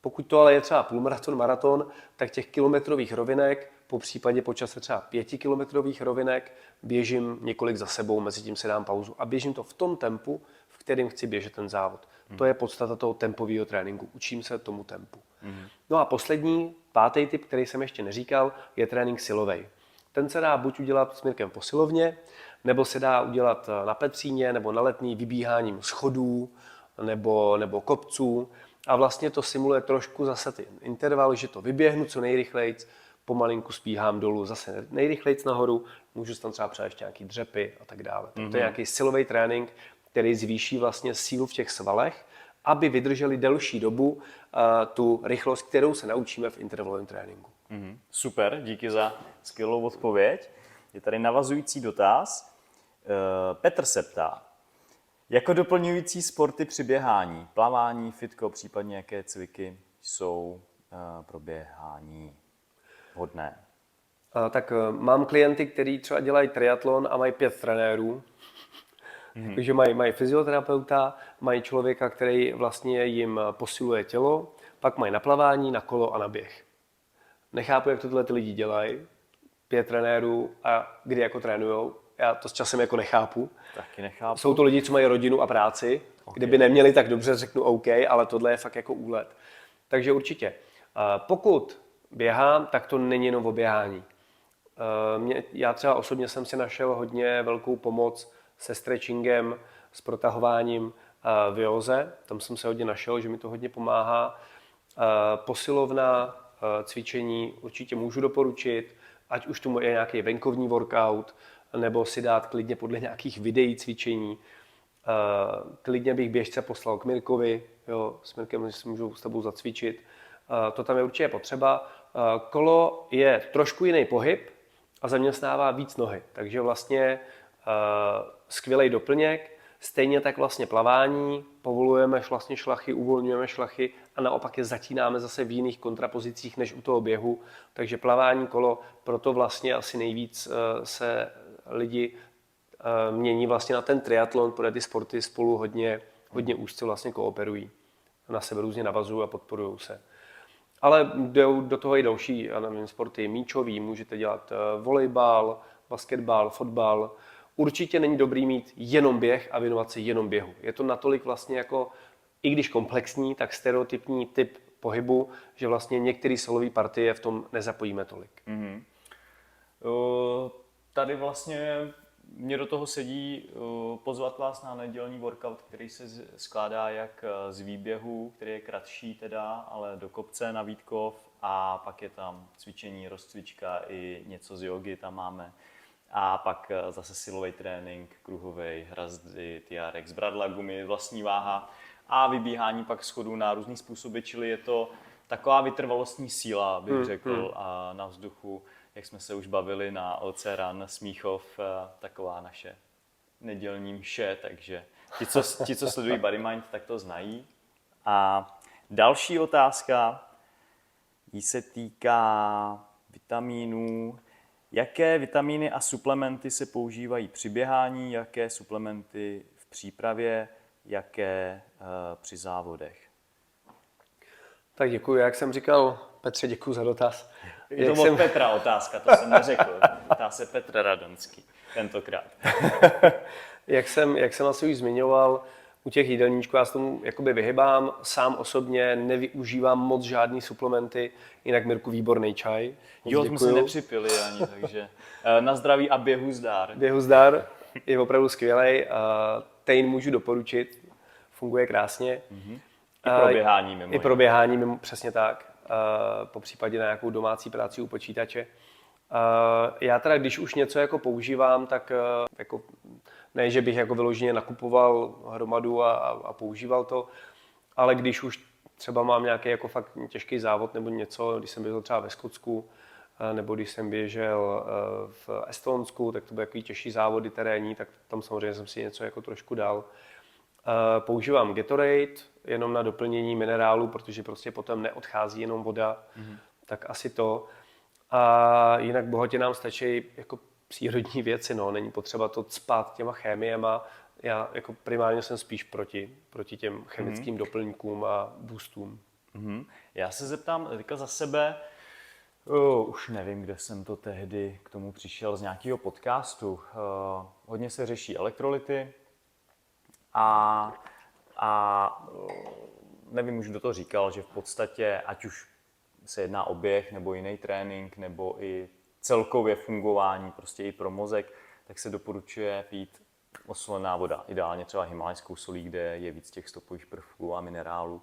B: Pokud to ale je třeba půlmaraton, maraton, tak těch kilometrových rovinek, po případě po čase třeba pětikilometrových rovinek, běžím několik za sebou, mezi tím si dám pauzu a běžím to v tom tempu, v kterém chci běžet ten závod. Hmm. To je podstata toho tempového tréninku. Učím se tomu tempu. Hmm. No a poslední, pátý typ, který jsem ještě neříkal, je trénink silový. Ten se dá buď udělat směrkem posilovně, nebo se dá udělat na Petříně, nebo na letní vybíháním schodů, nebo, nebo kopců. A vlastně to simuluje trošku zase ty interval, že to vyběhnu co nejrychleji, pomalinku spíhám dolů, zase nejrychleji nahoru, můžu tam třeba třeba ještě nějaký dřepy a tak dále. Mm-hmm. To je mhm. nějaký silový trénink, který zvýší vlastně sílu v těch svalech, aby vydrželi delší dobu uh, tu rychlost, kterou se naučíme v intervalovém tréninku.
A: Mm-hmm. Super, díky za skvělou odpověď. Je tady navazující dotaz. Uh, Petr se ptá, jako doplňující sporty při běhání, plavání, fitko, případně jaké cviky jsou uh, pro běhání vhodné?
B: Uh, tak mám klienty, kteří třeba dělají triatlon a mají pět trenérů, Mm-hmm. Takže mají, mají fyzioterapeuta, mají člověka, který vlastně jim posiluje tělo, pak mají naplavání, na kolo a na běh. Nechápu, jak to tyhle ty lidi dělají. Pět trenérů a kdy jako trénujou. Já to s časem jako nechápu.
A: Taky nechápu.
B: Jsou to lidi, co mají rodinu a práci. Okay. Kdyby neměli, tak dobře řeknu OK, ale tohle je fakt jako úlet. Takže určitě. Pokud běhám, tak to není jenom o běhání. Já třeba osobně jsem si našel hodně velkou pomoc se stretchingem, s protahováním v józe. Tam jsem se hodně našel, že mi to hodně pomáhá. Posilovna, cvičení určitě můžu doporučit, ať už tu je nějaký venkovní workout, nebo si dát klidně podle nějakých videí cvičení. Klidně bych běžce poslal k Mirkovi, jo, s Mirkem si můžu s tebou zacvičit. To tam je určitě potřeba. Kolo je trošku jiný pohyb a zaměstnává víc nohy, takže vlastně skvělý doplněk. Stejně tak vlastně plavání, povolujeme vlastně šlachy, uvolňujeme šlachy a naopak je zatínáme zase v jiných kontrapozicích než u toho běhu. Takže plavání kolo, proto vlastně asi nejvíc eh, se lidi eh, mění vlastně na ten triatlon, protože ty sporty spolu hodně, hodně úzce vlastně kooperují. Na sebe různě navazují a podporují se. Ale jdou do toho i další já nevím, sporty míčový, můžete dělat eh, volejbal, basketbal, fotbal, určitě není dobrý mít jenom běh a věnovat se jenom běhu. Je to natolik vlastně jako, i když komplexní, tak stereotypní typ pohybu, že vlastně některé solové partie v tom nezapojíme tolik. Mm-hmm.
A: Tady vlastně mě do toho sedí pozvat vás na nedělní workout, který se skládá jak uh, z výběhu, který je kratší teda, ale do kopce na Vítkov a pak je tam cvičení, rozcvička i něco z jogy tam máme. A pak uh, zase silový trénink, kruhový, hrazdy, TRX, bradla, gumy, vlastní váha a vybíhání pak schodů na různý způsoby, čili je to taková vytrvalostní síla, bych
B: Hmm,
A: řekl, a na vzduchu, jak jsme se už bavili na OC Run Smíchov, eh, taková naše nedělní mše, takže ti, co, ti, co sledují Body Mind, tak to znají. A další otázka, jí se týká vitamínů. Jaké vitamíny a suplementy se používají při běhání, jaké suplementy v přípravě, jaké uh, při závodech?
B: Tak děkuji, jak jsem říkal, Petře, děkuji za dotaz.
A: Je to od
B: jsem,
A: Petra otázka, to jsem neřekl. [LAUGHS] Ptá se Petr Radonský tentokrát. [LAUGHS]
B: jak, jsem, jak jsem asi už zmiňoval, u těch jídelníčků já se tomu jakoby vyhybám. Sám osobně nevyužívám moc žádný suplementy, jinak Mirku výborný čaj. Moc
A: Jo, jsme se nepřipili ani, [LAUGHS] takže eh, na zdraví a běhu zdár.
B: Běhu zdar je opravdu skvělý. Tejn můžu doporučit, funguje krásně.
A: I pro běhání mimo
B: I pro běhání, mimo, přesně tak. Po případě na nějakou domácí práci u počítače. Já teda, když už něco jako používám, tak jako, ne, že bych jako vyloženě nakupoval hromadu a, a, a používal to, ale když už třeba mám nějaký jako fakt těžký závod nebo něco, když jsem běžel třeba ve Skotsku, eh, nebo když jsem běžel eh, v Estonsku, tak to byly takový těžší závody terénní, tak tam samozřejmě jsem si něco jako trošku dal. Eh, Používám Gatorade jenom na doplnění minerálu, protože prostě potom neodchází jenom voda, mm-hmm. tak asi to. A jinak bohatě nám stačí jako přírodní věci, no. není potřeba to cpat těma chémiema. Já jako primárně jsem spíš proti, proti těm chemickým mm-hmm. doplňkům a boostům.
A: Mhm. Já se zeptám teďka za sebe, uh, už nevím, kde jsem to tehdy k tomu přišel z nějakého podcastu. Uh, hodně se řeší elektrolyty a, a uh, nevím už, kdo to říkal, že v podstatě, ať už se jedná o běh nebo jiný trénink, nebo i celkově fungování, prostě i pro mozek, tak se doporučuje pít osolená voda. Ideálně třeba himalajskou solí, kde je víc těch stopových prvků a minerálů. Uh,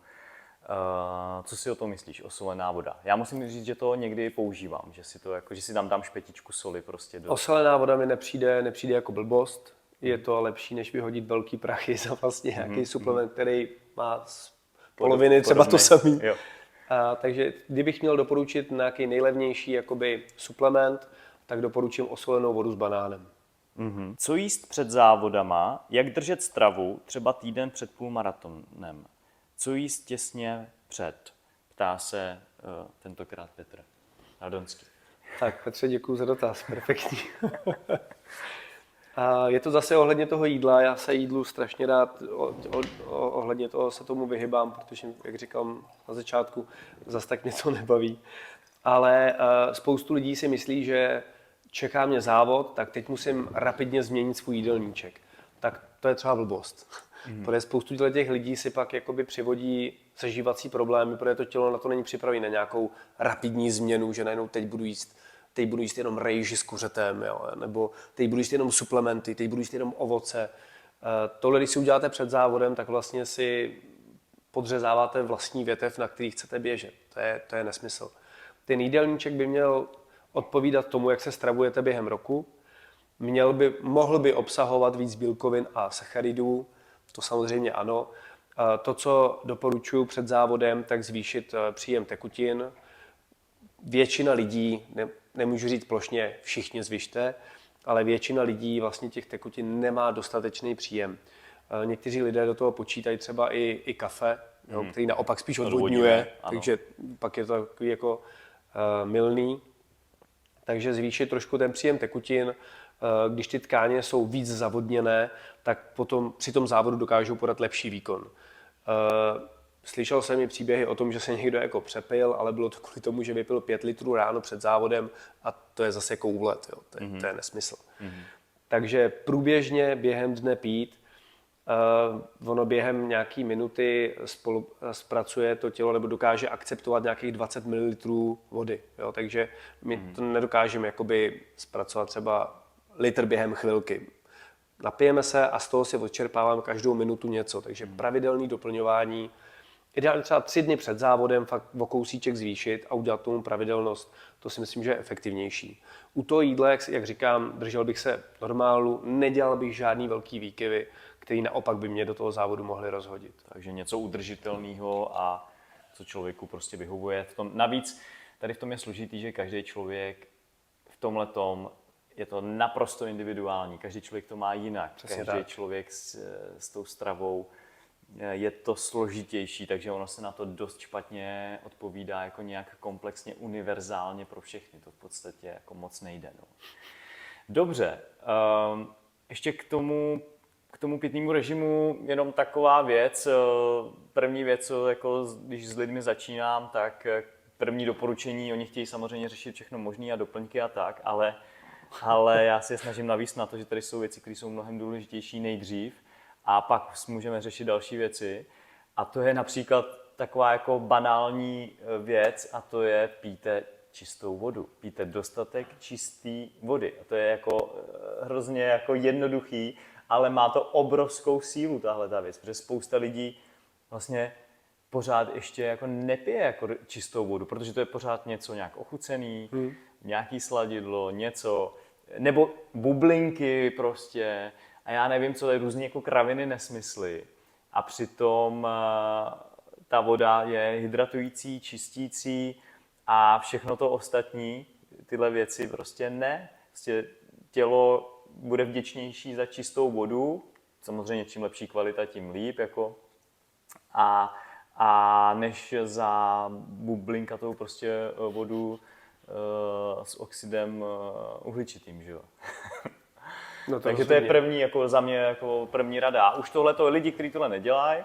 A: co si o tom myslíš, osolená voda? Já musím říct, že to někdy používám, že si, to jako, že si tam dám špetičku soli prostě do...
B: Osolená voda mi nepřijde, nepřijde jako blbost. Je to lepší, než vyhodit velký prachy za vlastně nějaký mm-hmm. suplement, který má z poloviny třeba to samý.
A: Jo.
B: A, takže kdybych měl doporučit nějaký nejlevnější jakoby, suplement, tak doporučím osolenou vodu s banánem.
A: Mm-hmm. Co jíst před závodama, jak držet stravu třeba týden před půlmaratonem? Co jíst těsně před? Ptá se uh, tentokrát Petr Radonský.
B: Tak Petře, děkuji za dotaz, perfektní. [LAUGHS] A je to zase ohledně toho jídla, já se jídlu strašně rád, o, o, ohledně toho se tomu vyhybám, protože, jak říkám na začátku, zase tak něco nebaví. Ale uh, spoustu lidí si myslí, že čeká mě závod, tak teď musím rapidně změnit svůj jídelníček. Tak to je třeba blbost. Mm. Protože spoustu těch lidí si pak jakoby přivodí přežívací problémy, protože to tělo na to není připravené na nějakou rapidní změnu, že najednou teď budu jíst teď budu jíst jenom rejži s kuřetem, jo, nebo teď budu jíst jenom suplementy, teď budu jíst jenom ovoce. Tohle, když si uděláte před závodem, tak vlastně si podřezáváte vlastní větev, na který chcete běžet. To je, to je nesmysl. Ten jídelníček by měl odpovídat tomu, jak se stravujete během roku. Měl by, mohl by obsahovat víc bílkovin a sacharidů, to samozřejmě ano. To, co doporučuji před závodem, tak zvýšit příjem tekutin. Většina lidí, nemůžu říct plošně všichni zvyšte, ale většina lidí vlastně těch tekutin nemá dostatečný příjem. Někteří lidé do toho počítají třeba i, i kafe, hmm. jo, který naopak spíš odvodňuje, takže pak je to takový jako uh, milný. Takže zvýšit trošku ten příjem tekutin, uh, když ty tkáně jsou víc zavodněné, tak potom při tom závodu dokážou podat lepší výkon. Uh, Slyšel jsem i příběhy o tom, že se někdo jako přepil, ale bylo to kvůli tomu, že vypil pět litrů ráno před závodem a to je zase jako úlet, jo. To, je, mm-hmm. to je nesmysl. Mm-hmm. Takže průběžně během dne pít, uh, ono během nějaký minuty spolu, uh, zpracuje to tělo nebo dokáže akceptovat nějakých 20 ml vody. Jo. Takže my mm-hmm. to nedokážeme jakoby zpracovat třeba litr během chvilky. napijeme se a z toho si odčerpáváme každou minutu něco. Takže pravidelný doplňování, ideálně třeba tři dny před závodem fakt o kousíček zvýšit a udělat tomu pravidelnost, to si myslím, že je efektivnější. U toho jídla, jak, jak říkám, držel bych se normálu, nedělal bych žádný velký výkyvy, který naopak by mě do toho závodu mohli rozhodit.
A: Takže něco udržitelného a co člověku prostě vyhovuje. V tom, navíc tady v tom je složitý, že každý člověk v tomhle tom je to naprosto individuální. Každý člověk to má jinak.
B: Přesně
A: každý
B: tak.
A: člověk s, s tou stravou je to složitější, takže ono se na to dost špatně odpovídá jako nějak komplexně, univerzálně pro všechny. To v podstatě jako moc nejde. No. Dobře, um, ještě k tomu, k tomu pitnému režimu jenom taková věc. eh, První věc, co jako, když s lidmi začínám, tak eh, první doporučení, oni chtějí samozřejmě řešit všechno možné a doplňky a tak, ale, ale já si je snažím navíc na to, že tady jsou věci, které jsou mnohem důležitější nejdřív a pak můžeme řešit další věci. A to je například taková jako banální eh, věc a to je píte čistou vodu. Píte dostatek čisté vody. A to je jako eh, hrozně jako jednoduchý, ale má to obrovskou sílu tahle ta věc, protože spousta lidí vlastně pořád ještě jako nepije jako čistou vodu, protože to je pořád něco nějak ochucený, hmm. nějaký sladidlo, něco, nebo bublinky prostě a já nevím, co je různý jako kraviny nesmysly. A přitom eh, ta voda je hydratující, čistící a všechno to ostatní, tyhle věci prostě ne. Prostě tělo bude vděčnější za čistou vodu, samozřejmě čím lepší kvalita, tím líp, jako a, a než za bublinkatou prostě eh, vodu uh, s oxidem uh, uhličitým, že jo. [LAUGHS]
B: No
A: Takže to je první, jako za mě jako první rada. A už tohle to lidi, kteří tohle nedělají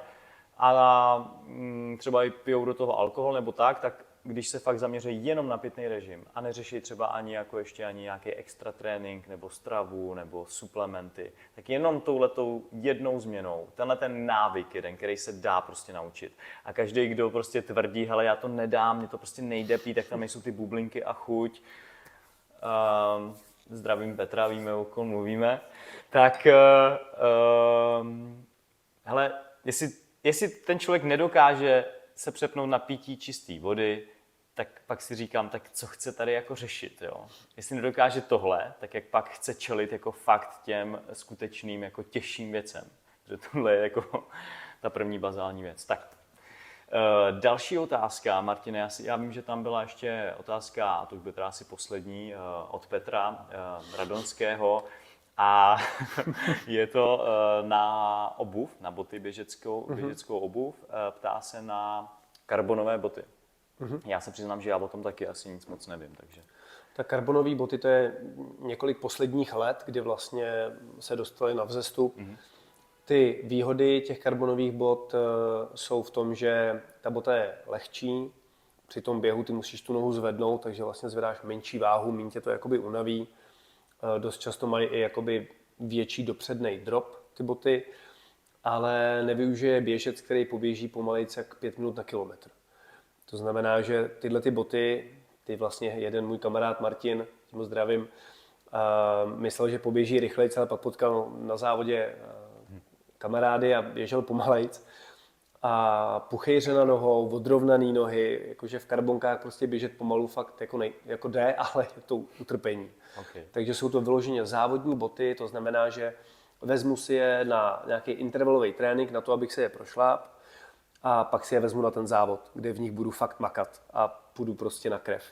A: a mm, třeba i pijou do toho alkohol nebo tak, tak když se fakt zaměří jenom na pitný režim a neřeší třeba ani jako ještě ani nějaký extra trénink nebo stravu nebo suplementy, tak jenom touhletou jednou změnou, tenhle ten návyk jeden, který se dá prostě naučit. A každý, kdo prostě tvrdí, hele, já to nedám, mě to prostě nejde pít, tak tam nejsou ty bublinky a chuť, um, zdravím Petra, víme, o kom mluvíme, tak uh, um, hele, jestli, jestli ten člověk nedokáže se přepnout na pití čisté vody, tak pak si říkám, tak co chce tady jako řešit, jo? Jestli nedokáže tohle, tak jak pak chce čelit jako fakt těm skutečným jako těžším věcem. Že tohle je jako ta první bazální věc. Tak, další otázka, Martine, já, si, já vím, že tam byla ještě otázka, a to už bude teda asi poslední, uh, od Petra uh, Radonského. A [LAUGHS] je to na obuv, na boty běžeckou, běžeckou obuv. Ptá se na karbonové boty. Uh-huh. Já se přiznám, že já o tom taky asi nic moc nevím, takže...
B: Tak karbonové boty to je několik posledních let, kdy vlastně se dostaly na vzestup. Mm-hmm. Ty výhody těch karbonových bot eh, jsou v tom, že ta bota je lehčí, při tom běhu ty musíš tu nohu zvednout, takže vlastně zvedáš menší váhu, méně tě to jakoby unaví. Eh, Dost často mají i jakoby větší dopřednej drop ty boty, ale nevyužije běžec, který poběží pomalejce jak 5 minut na kilometr. To znamená, že tyhle ty boty, ty vlastně jeden můj kamarád Martin, tím zdravím, a myslel, že poběží rychleji, ale pak potkal na závodě kamarády a běžel pomalejc. A puchejře na nohou, odrovnaný nohy, jakože v karbonkách prostě běžet pomalu fakt jako, nej, jako jde, [LAUGHS] ale je to utrpení.
A: Okay.
B: Takže jsou to vyloženě závodní boty, to znamená, že vezmu si je na nějaký intervalový trénink, na to, abych se je prošláp a pak si je vezmu na ten závod, kde v nich budu fakt makat a půjdu prostě na krev.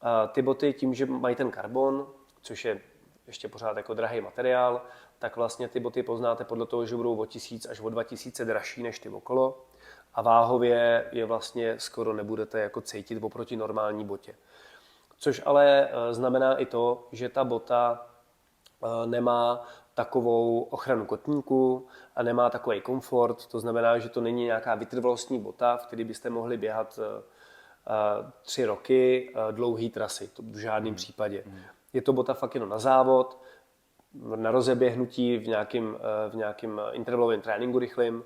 B: A ty boty tím, že mají ten karbon, což je ještě pořád jako drahý materiál, tak vlastně ty boty poznáte podle toho, že budou o 1000 až o 2000 dražší než ty okolo a váhově je vlastně skoro nebudete jako cítit oproti normální botě. Což ale eh, znamená i to, že ta bota eh, nemá takovou ochranu kotníku a nemá takový komfort. To znamená, že to není nějaká vytrvalostní bota, v které byste mohli běhat eh, tři roky dlouhý trasy. To v žádném případě. Je to bota fakt jenom na závod, na rozeběhnutí v nějakém, eh, v nějakém intervalovém tréninku rychlým.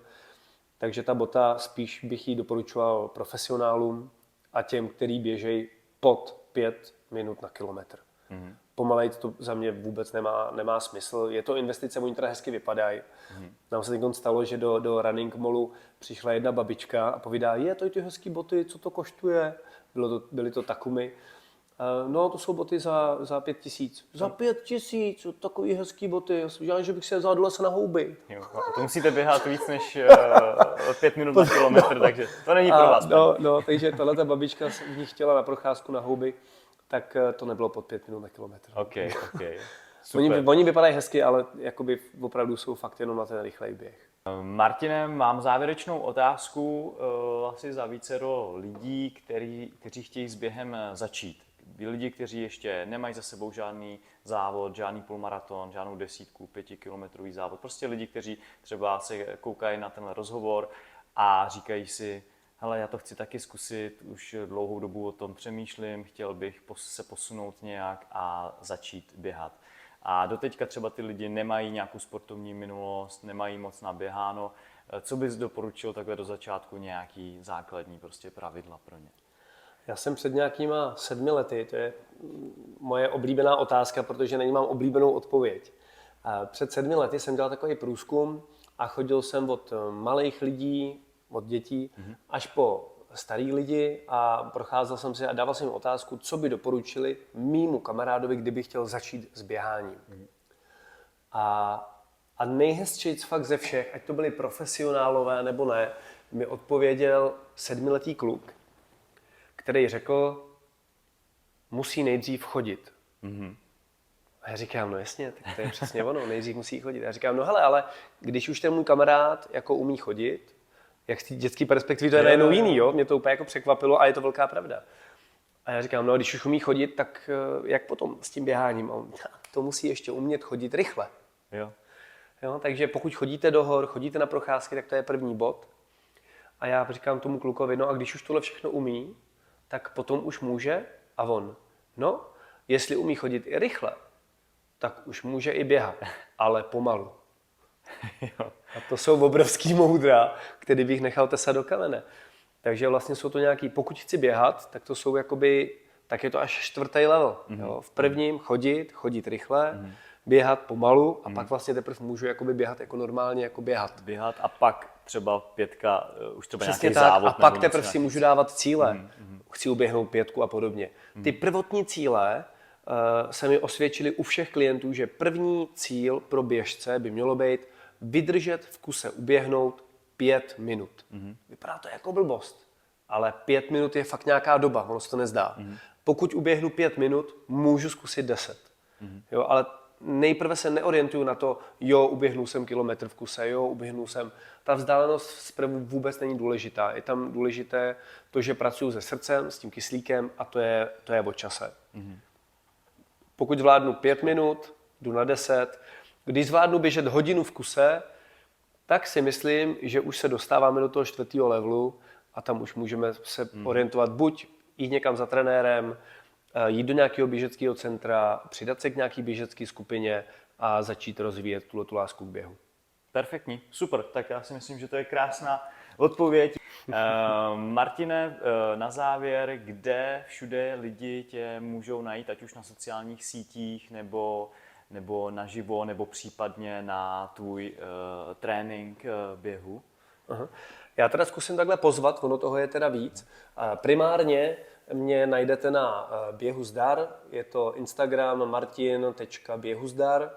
B: Takže ta bota spíš bych ji doporučoval profesionálům a těm, který běžejí pod 5 minut na kilometr. Mm-hmm. pomalej to za mě vůbec nemá, nemá smysl. Je to investice, oni teda hezky vypadají. Hmm. Nám se teď stalo, že do, do running mallu přišla jedna babička a povídá, je to ty hezký boty, co to koštuje? Bylo to, byly to takumy. Uh, no, to jsou boty za, za pět tisíc. Za pět tisíc, takový hezký boty. Já jsem že bych si je vzal do lesa na houby.
A: Jo, to musíte běhat víc než uh, pět minut na [LAUGHS] kilometr, takže to není pro vás.
B: no, no, takže tahle ta babička v ní chtěla na procházku na houby tak eh, to nebylo pod pět minut na kilometr.
A: OK, OK. [LAUGHS]
B: Super. Oni, oni vypadají hezky, ale jakoby opravdu jsou fakt jenom na ten rychlej běh.
A: Martine, mám závěrečnou otázku uh, asi za vícero lidí, který, kteří chtějí s během eh, začít. Lidi, kteří ještě nemají za sebou žádný závod, žádný půlmaraton, žádnou desítku, pětikilometrový závod. Prostě lidi, kteří třeba se koukají na tenhle rozhovor a říkají si, hele, já to chci taky zkusit, už dlouhou dobu o tom přemýšlím, chtěl bych se posunout nějak a začít běhat. A doteďka třeba ty lidi nemají nějakou sportovní minulost, nemají moc naběháno. Co bys doporučil takhle do začátku nějaký základní prostě pravidla pro ně?
B: Já jsem před nějakýma sedmi lety, to je moje oblíbená otázka, protože není mám oblíbenou odpověď. Před sedmi lety jsem dělal takový průzkum a chodil jsem od malých lidí od dětí mm-hmm. až po starý lidi a procházel jsem si a dával jsem jim otázku, co by doporučili mýmu kamarádovi, kdyby chtěl začít s běháním. Mm-hmm. A, a nejhezčí fakt ze všech, ať to byli profesionálové nebo ne, mi odpověděl sedmiletý kluk, který řekl, musí nejdřív chodit. Mm-hmm. A já říkám, no jasně, tak to je přesně ono, nejdřív musí chodit. A já říkám, no hele, ale když už ten můj kamarád jako umí chodit, jak z té dětské perspektivy to je najednou jiný, jo? Mě to úplně jako překvapilo a je to velká pravda. A já říkám, no když už umí chodit, tak eh, jak potom s tím běháním? on, to musí ještě umět chodit rychle.
A: Jo.
B: Jo, takže pokud chodíte do hor, chodíte na procházky, tak to je první bod. A já říkám tomu klukovi, no a když už tohle všechno umí, tak potom už může a on, no, jestli umí chodit i rychle, tak už může i běhat, ale pomalu. [LAUGHS] jo. A to jsou obrovský moudra, který bych nechal tesat do kamene. Takže vlastně jsou to nějaký, pokud chci běhat, tak to jsou jakoby, tak je to až čtvrtý level. Mm-hmm. Jo? V prvním chodit, chodit rychle, mm-hmm. běhat pomalu a mm-hmm. pak vlastně teprve můžu jakoby běhat jako normálně jako běhat.
A: Běhat a pak třeba pětka, uh, už třeba
B: Přesně
A: nějaký
B: tak.
A: závod.
B: A pak teprve si můžu dávat cíle. Mm-hmm. Chci uběhnout pětku a podobně. Mm-hmm. Ty prvotní cíle uh, se mi osvědčily u všech klientů, že první cíl pro běžce by mělo být vydržet v kuse uběhnout pět minut. Mm-hmm. Vypadá to jako blbost, ale pět minut je fakt nějaká doba, ono se to nezdá. Mm-hmm. Pokud uběhnu pět minut, můžu zkusit deset. Mm-hmm. Jo, ale nejprve se neorientuju na to, jo, uběhnu jsem kilometr v kuse, jo, uběhnu jsem. Ta vzdálenost zprvu vůbec není důležitá. Je tam důležité to, že pracuji se srdcem, s tím kyslíkem a to je, to je o čase. Mm-hmm. Pokud zvládnu pět minut, jdu na deset, když zvládnu běžet hodinu v kuse, tak si myslím, že už se dostáváme do toho čtvrtého levelu a tam už můžeme se mm. orientovat buď jít někam za trenérem, jít do nějakého běžeckého centra, přidat se k nějaký běžecké skupině a začít rozvíjet tuhle tu lásku k běhu.
A: Perfektní, super, tak já si myslím, že to je krásná odpověď. uh, [LAUGHS] Martine, uh, na závěr, kde všude lidi tě můžou najít, ať už na sociálních sítích nebo nebo naživo, nebo případně na tvůj uh, trénink uh, běhu?
B: Aha. Já teda zkusím takhle pozvat, ono toho je teda víc. Primárně mě najdete na eh, Běhu zdar, je to Instagram martin.běhuzdar,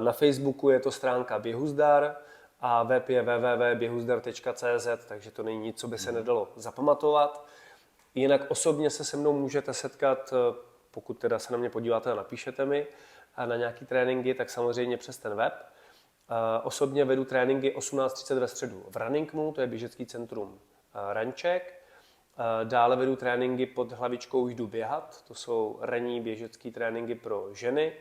B: na Facebooku je to stránka Běhuzdar a web je www.běhuzdar.cz, takže to není nic, co by se mhm. nedalo zapamatovat. Jinak osobně se se mnou můžete setkat, pokud teda se na mě podíváte a napíšete mi, na nějaký tréninky, tak samozřejmě přes ten web. Osobně vedu tréninky 18.30 ve středu v Runningmu, to je běžecký centrum Ranček. Dále vedu tréninky pod hlavičkou Jdu běhat, to jsou ranní běžecké tréninky pro ženy.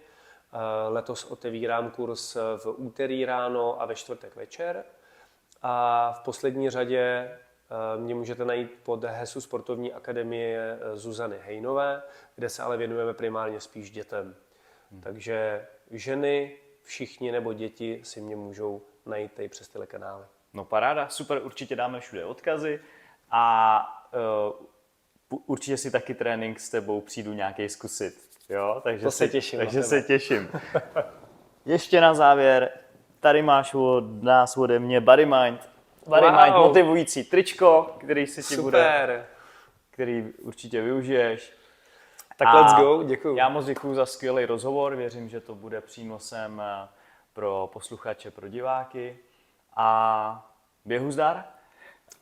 B: Letos otevírám kurz v úterý ráno a ve čtvrtek večer. A v poslední řadě mě můžete najít pod HESu Sportovní akademie Zuzany Hejnové, kde se ale věnujeme primárně spíš dětem. Hmm. Takže ženy, všichni nebo děti si mě můžou najít tady přes tyhle kanály.
A: No paráda, super, určitě dáme všude odkazy a uh, určitě si taky trénink s tebou přijdu nějaký zkusit. Jo, takže
B: To se těším
A: Takže se těším. [LAUGHS] Ještě na závěr, tady máš od nás ode mě Body Mind. Body
B: Wow.
A: Mind motivující tričko, který si ti bude,
B: Super.
A: který určitě využiješ.
B: Tak
A: A
B: let's go, děkuju.
A: Já moc děkuji za skvělý rozhovor, věřím, že to bude přínosem eh, pro posluchače, pro diváky. A běhu zdar?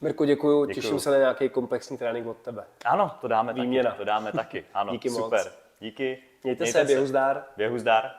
B: Mirku, děkuju,
A: Děkuju.
B: těším se na nějaký komplexní trénink od tebe.
A: Ano, to dáme
B: Výměna.
A: taky. To dáme taky. Ano,
B: Díky moc.
A: super. Díky.
B: Mějte se, běhu zdar.
A: Běhu zdar.